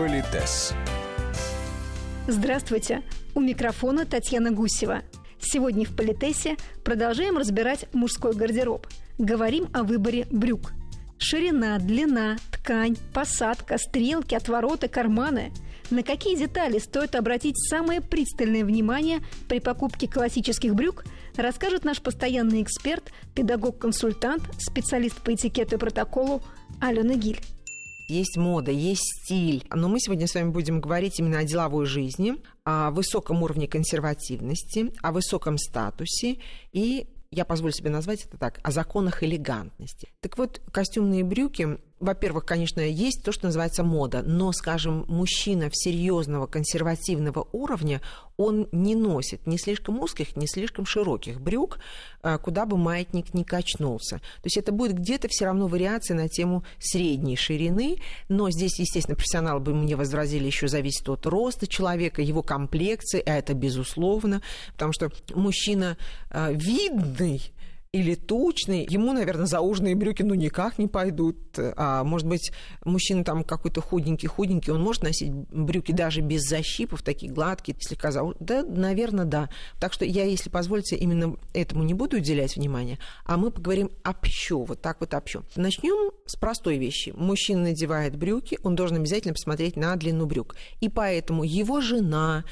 Политес. Здравствуйте! У микрофона Татьяна Гусева. Сегодня в Политесе продолжаем разбирать мужской гардероб. Говорим о выборе брюк. Ширина, длина, ткань, посадка, стрелки, отвороты, карманы. На какие детали стоит обратить самое пристальное внимание при покупке классических брюк, расскажет наш постоянный эксперт, педагог-консультант, специалист по этикету и протоколу Алена Гиль есть мода, есть стиль. Но мы сегодня с вами будем говорить именно о деловой жизни, о высоком уровне консервативности, о высоком статусе и я позволю себе назвать это так, о законах элегантности. Так вот, костюмные брюки во-первых, конечно, есть то, что называется мода, но, скажем, мужчина серьезного консервативного уровня, он не носит ни слишком узких, ни слишком широких брюк, а, куда бы маятник не качнулся. То есть это будет где-то все равно вариация на тему средней ширины, но здесь, естественно, профессионалы бы мне возразили, еще зависит от роста человека, его комплекции, а это безусловно, потому что мужчина а, видный, или тучный, ему, наверное, зауженные брюки ну никак не пойдут. А может быть, мужчина там какой-то худенький-худенький, он может носить брюки даже без защипов, такие гладкие, слегка зау... Да, наверное, да. Так что я, если позволите, именно этому не буду уделять внимание, а мы поговорим общо, вот так вот общо. Начнем с простой вещи. Мужчина надевает брюки, он должен обязательно посмотреть на длину брюк. И поэтому его жена,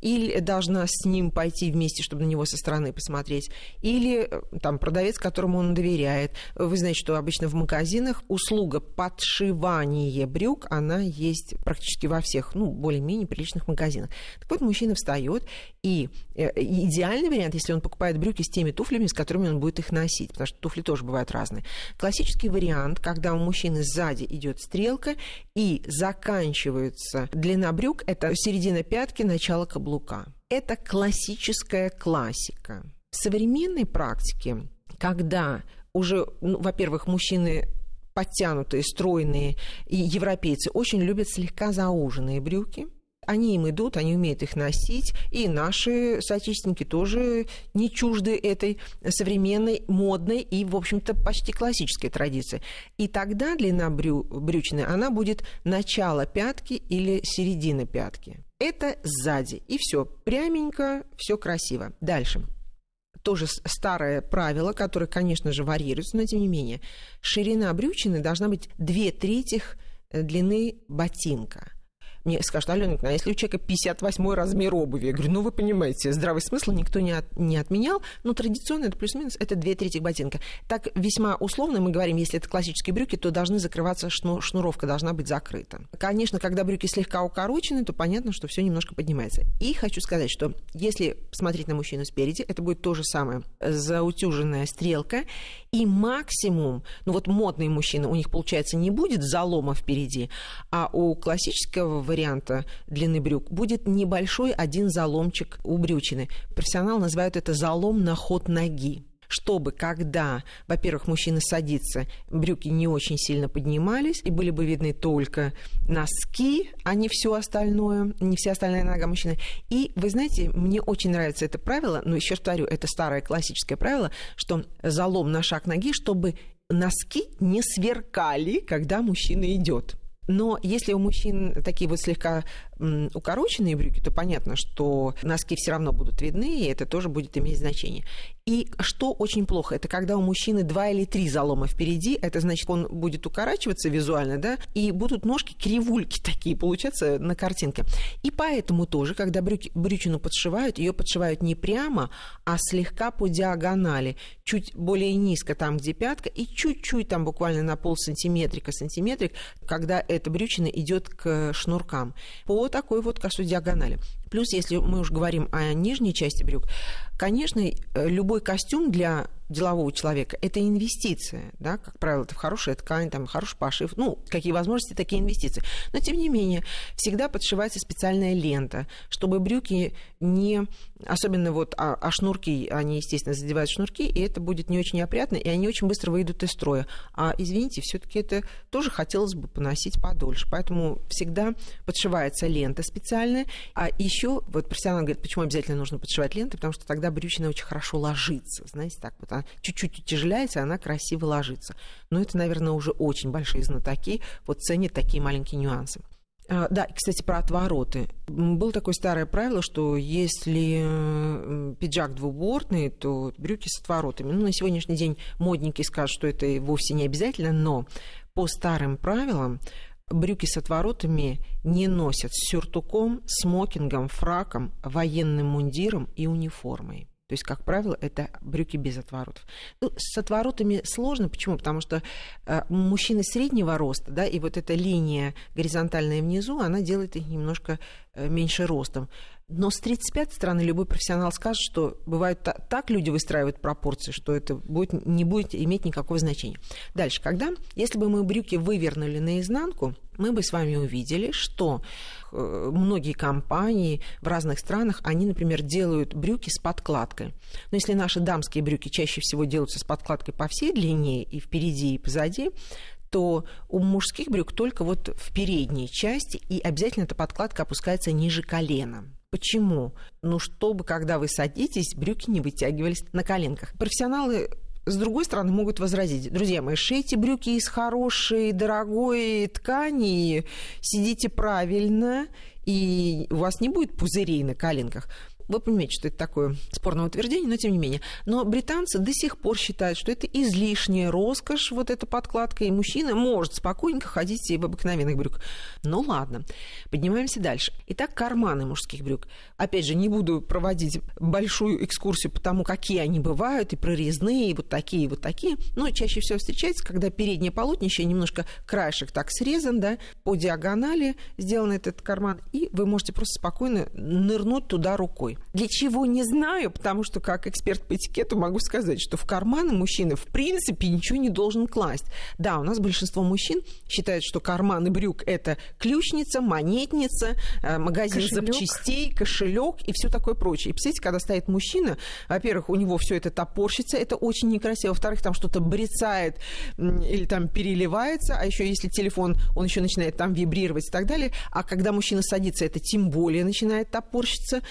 или должна с ним пойти вместе, чтобы на него со стороны посмотреть, или э, там продавец, которому он доверяет. Вы знаете, что обычно в магазинах услуга подшивания брюк, она есть практически во всех, ну, более-менее приличных магазинах. Так вот, мужчина встает, и э, идеальный вариант, если он покупает брюки с теми туфлями, с которыми он будет их носить, потому что туфли тоже бывают разные. Классический вариант, когда у мужчины сзади идет стрелка, и заканчивается длина брюк, это середина пятки, начало каблука каблука. Это классическая классика. В современной практике, когда уже, ну, во-первых, мужчины подтянутые, стройные, и европейцы очень любят слегка зауженные брюки – они им идут, они умеют их носить, и наши соотечественники тоже не чужды этой современной, модной и, в общем-то, почти классической традиции. И тогда длина брю, брючины, она будет начало пятки или середина пятки. Это сзади. И все пряменько, все красиво. Дальше тоже старое правило, которое, конечно же, варьируется, но тем не менее. Ширина брючины должна быть две трети длины ботинка мне скажут, Алена, а если у человека 58 размер обуви? Я говорю, ну вы понимаете, здравый смысл никто не, от, не отменял, но традиционно это плюс-минус, это две трети ботинка. Так весьма условно мы говорим, если это классические брюки, то должны закрываться, шну, шнуровка должна быть закрыта. Конечно, когда брюки слегка укорочены, то понятно, что все немножко поднимается. И хочу сказать, что если смотреть на мужчину спереди, это будет то же самое, заутюженная стрелка, и максимум, ну вот модные мужчины, у них, получается, не будет залома впереди, а у классического варианта длины брюк будет небольшой один заломчик у брючины. Профессионалы называют это залом на ход ноги чтобы когда, во-первых, мужчина садится, брюки не очень сильно поднимались, и были бы видны только носки, а не все остальное, не вся остальная нога мужчины. И, вы знаете, мне очень нравится это правило, но еще повторю, это старое классическое правило, что залом на шаг ноги, чтобы носки не сверкали, когда мужчина идет. Но если у мужчин такие вот слегка укороченные брюки, то понятно, что носки все равно будут видны, и это тоже будет иметь значение. И что очень плохо, это когда у мужчины два или три залома впереди, это значит, он будет укорачиваться визуально, да, и будут ножки кривульки такие получаться на картинке. И поэтому тоже, когда брюки, брючину подшивают, ее подшивают не прямо, а слегка по диагонали, чуть более низко там, где пятка, и чуть-чуть там буквально на пол сантиметрика, сантиметрик, когда эта брючина идет к шнуркам. По такой вот косой диагонали. Плюс, если мы уж говорим о нижней части брюк, конечно, э, любой костюм для делового человека – это инвестиция. Да? Как правило, это хорошая ткань, там, хороший пошив. Ну, какие возможности, такие инвестиции. Но, тем не менее, всегда подшивается специальная лента, чтобы брюки не... Особенно вот а, а шнурки, они, естественно, задевают шнурки, и это будет не очень опрятно, и они очень быстро выйдут из строя. А, извините, все таки это тоже хотелось бы поносить подольше. Поэтому всегда подшивается лента специальная. А еще, вот профессионал говорит, почему обязательно нужно подшивать ленты, потому что тогда брючина очень хорошо ложится. Знаете, так вот чуть-чуть утяжеляется, она красиво ложится. Но это, наверное, уже очень большие знатоки вот ценят такие маленькие нюансы. А, да, кстати, про отвороты. Было такое старое правило, что если пиджак двубортный, то брюки с отворотами. Ну, на сегодняшний день модники скажут, что это вовсе не обязательно, но по старым правилам брюки с отворотами не носят с сюртуком, смокингом, фраком, военным мундиром и униформой. То есть, как правило, это брюки без отворотов. Ну, с отворотами сложно. Почему? Потому что э, мужчины среднего роста, да, и вот эта линия горизонтальная внизу, она делает их немножко меньше ростом. Но с 35 стороны любой профессионал скажет, что бывает так люди выстраивают пропорции, что это будет, не будет иметь никакого значения. Дальше, когда, если бы мы брюки вывернули наизнанку, мы бы с вами увидели, что э, многие компании в разных странах, они, например, делают брюки с подкладкой. Но если наши дамские брюки чаще всего делаются с подкладкой по всей длине и впереди, и позади, то у мужских брюк только вот в передней части, и обязательно эта подкладка опускается ниже колена. Почему? Ну, чтобы, когда вы садитесь, брюки не вытягивались на коленках. Профессионалы с другой стороны, могут возразить, друзья мои, шейте брюки из хорошей, дорогой ткани, сидите правильно, и у вас не будет пузырей на коленках. Вы понимаете, что это такое спорное утверждение, но тем не менее. Но британцы до сих пор считают, что это излишняя роскошь, вот эта подкладка, и мужчина может спокойненько ходить и в обыкновенных брюках. Ну ладно, поднимаемся дальше. Итак, карманы мужских брюк. Опять же, не буду проводить большую экскурсию по тому, какие они бывают, и прорезные, и вот такие, и вот такие. Но чаще всего встречается, когда переднее полотнище немножко краешек так срезан, да, по диагонали сделан этот карман, и вы можете просто спокойно нырнуть туда рукой. Для чего не знаю, потому что как эксперт по этикету могу сказать, что в карманы мужчины в принципе ничего не должен класть. Да, у нас большинство мужчин считают, что карманы брюк это ключница, монетница, э, магазин кошелек. запчастей, кошелек и все такое прочее. И представляете, когда стоит мужчина, во-первых, у него все это топорщится, это очень некрасиво. Во-вторых, там что-то брецает или там переливается, а еще если телефон, он еще начинает там вибрировать и так далее. А когда мужчина садится, это тем более начинает топорщиться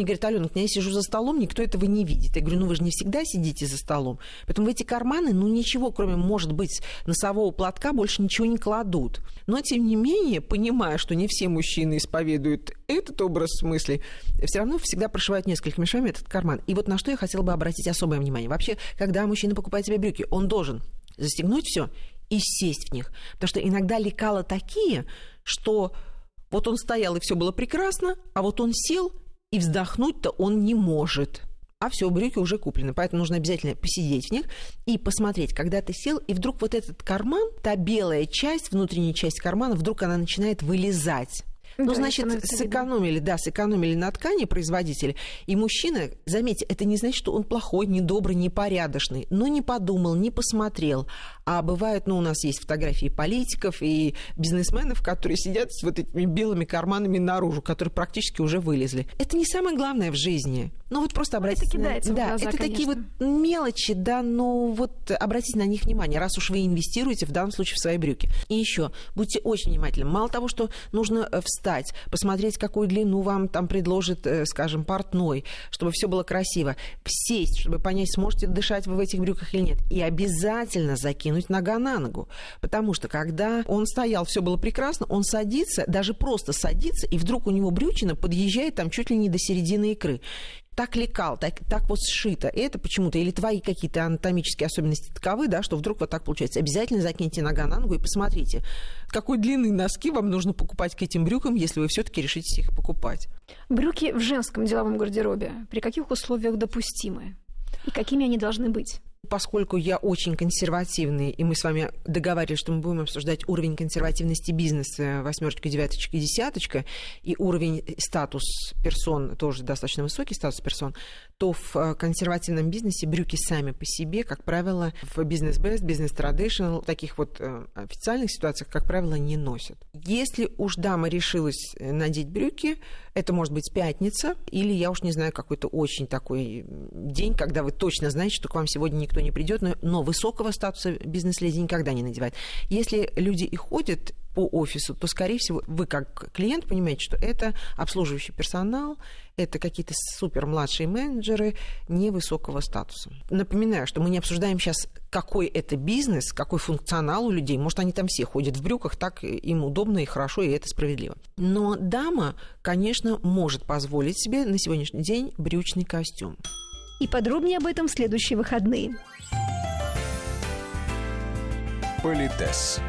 мне говорят, Алена, я сижу за столом, никто этого не видит. Я говорю, ну вы же не всегда сидите за столом. Поэтому в эти карманы, ну ничего, кроме, может быть, носового платка, больше ничего не кладут. Но, тем не менее, понимая, что не все мужчины исповедуют этот образ мыслей, все равно всегда прошивают несколькими шагами этот карман. И вот на что я хотела бы обратить особое внимание. Вообще, когда мужчина покупает себе брюки, он должен застегнуть все и сесть в них. Потому что иногда лекала такие, что вот он стоял, и все было прекрасно, а вот он сел, и вздохнуть-то он не может. А все, брюки уже куплены, поэтому нужно обязательно посидеть в них и посмотреть, когда ты сел, и вдруг вот этот карман, та белая часть, внутренняя часть кармана, вдруг она начинает вылезать. Ну, да, значит, сэкономили, видно. да, сэкономили на ткани производители. И мужчина, заметьте, это не значит, что он плохой, недобрый, непорядочный, но не подумал, не посмотрел. А бывают, ну, у нас есть фотографии политиков и бизнесменов, которые сидят с вот этими белыми карманами наружу, которые практически уже вылезли. Это не самое главное в жизни. Ну, вот просто обратите... Это кидается да, глаза, это конечно. такие вот мелочи, да, но вот обратите на них внимание, раз уж вы инвестируете в данном случае в свои брюки. И еще, будьте очень внимательны. Мало того, что нужно э, встать, посмотреть, какую длину вам там предложит, э, скажем, портной, чтобы все было красиво, сесть, чтобы понять, сможете дышать вы в этих брюках или нет. И обязательно закинуть закинуть нога на ногу. Потому что когда он стоял, все было прекрасно, он садится, даже просто садится, и вдруг у него брючина подъезжает там чуть ли не до середины икры так лекал, так, так вот сшито. И это почему-то, или твои какие-то анатомические особенности таковы, да, что вдруг вот так получается. Обязательно закиньте нога на ногу и посмотрите, какой длины носки вам нужно покупать к этим брюкам, если вы все-таки решите их покупать. Брюки в женском деловом гардеробе при каких условиях допустимы? И какими они должны быть? Поскольку я очень консервативный, и мы с вами договаривались, что мы будем обсуждать уровень консервативности бизнеса, восьмерочка, девяточка, десяточка, и уровень статус персон, тоже достаточно высокий статус персон, то в э, консервативном бизнесе брюки сами по себе, как правило, в бизнес-бест, бизнес-традиционал, таких вот э, официальных ситуациях, как правило, не носят. Если уж дама решилась э, надеть брюки, это может быть пятница, или я уж не знаю, какой-то очень такой день, когда вы точно знаете, что к вам сегодня никто никто не придет, но, но высокого статуса бизнес-леди никогда не надевает. Если люди и ходят по офису, то, скорее всего, вы как клиент понимаете, что это обслуживающий персонал, это какие-то супер младшие менеджеры невысокого статуса. Напоминаю, что мы не обсуждаем сейчас, какой это бизнес, какой функционал у людей. Может, они там все ходят в брюках, так им удобно и хорошо, и это справедливо. Но дама, конечно, может позволить себе на сегодняшний день брючный костюм. И подробнее об этом в следующие выходные. Политес.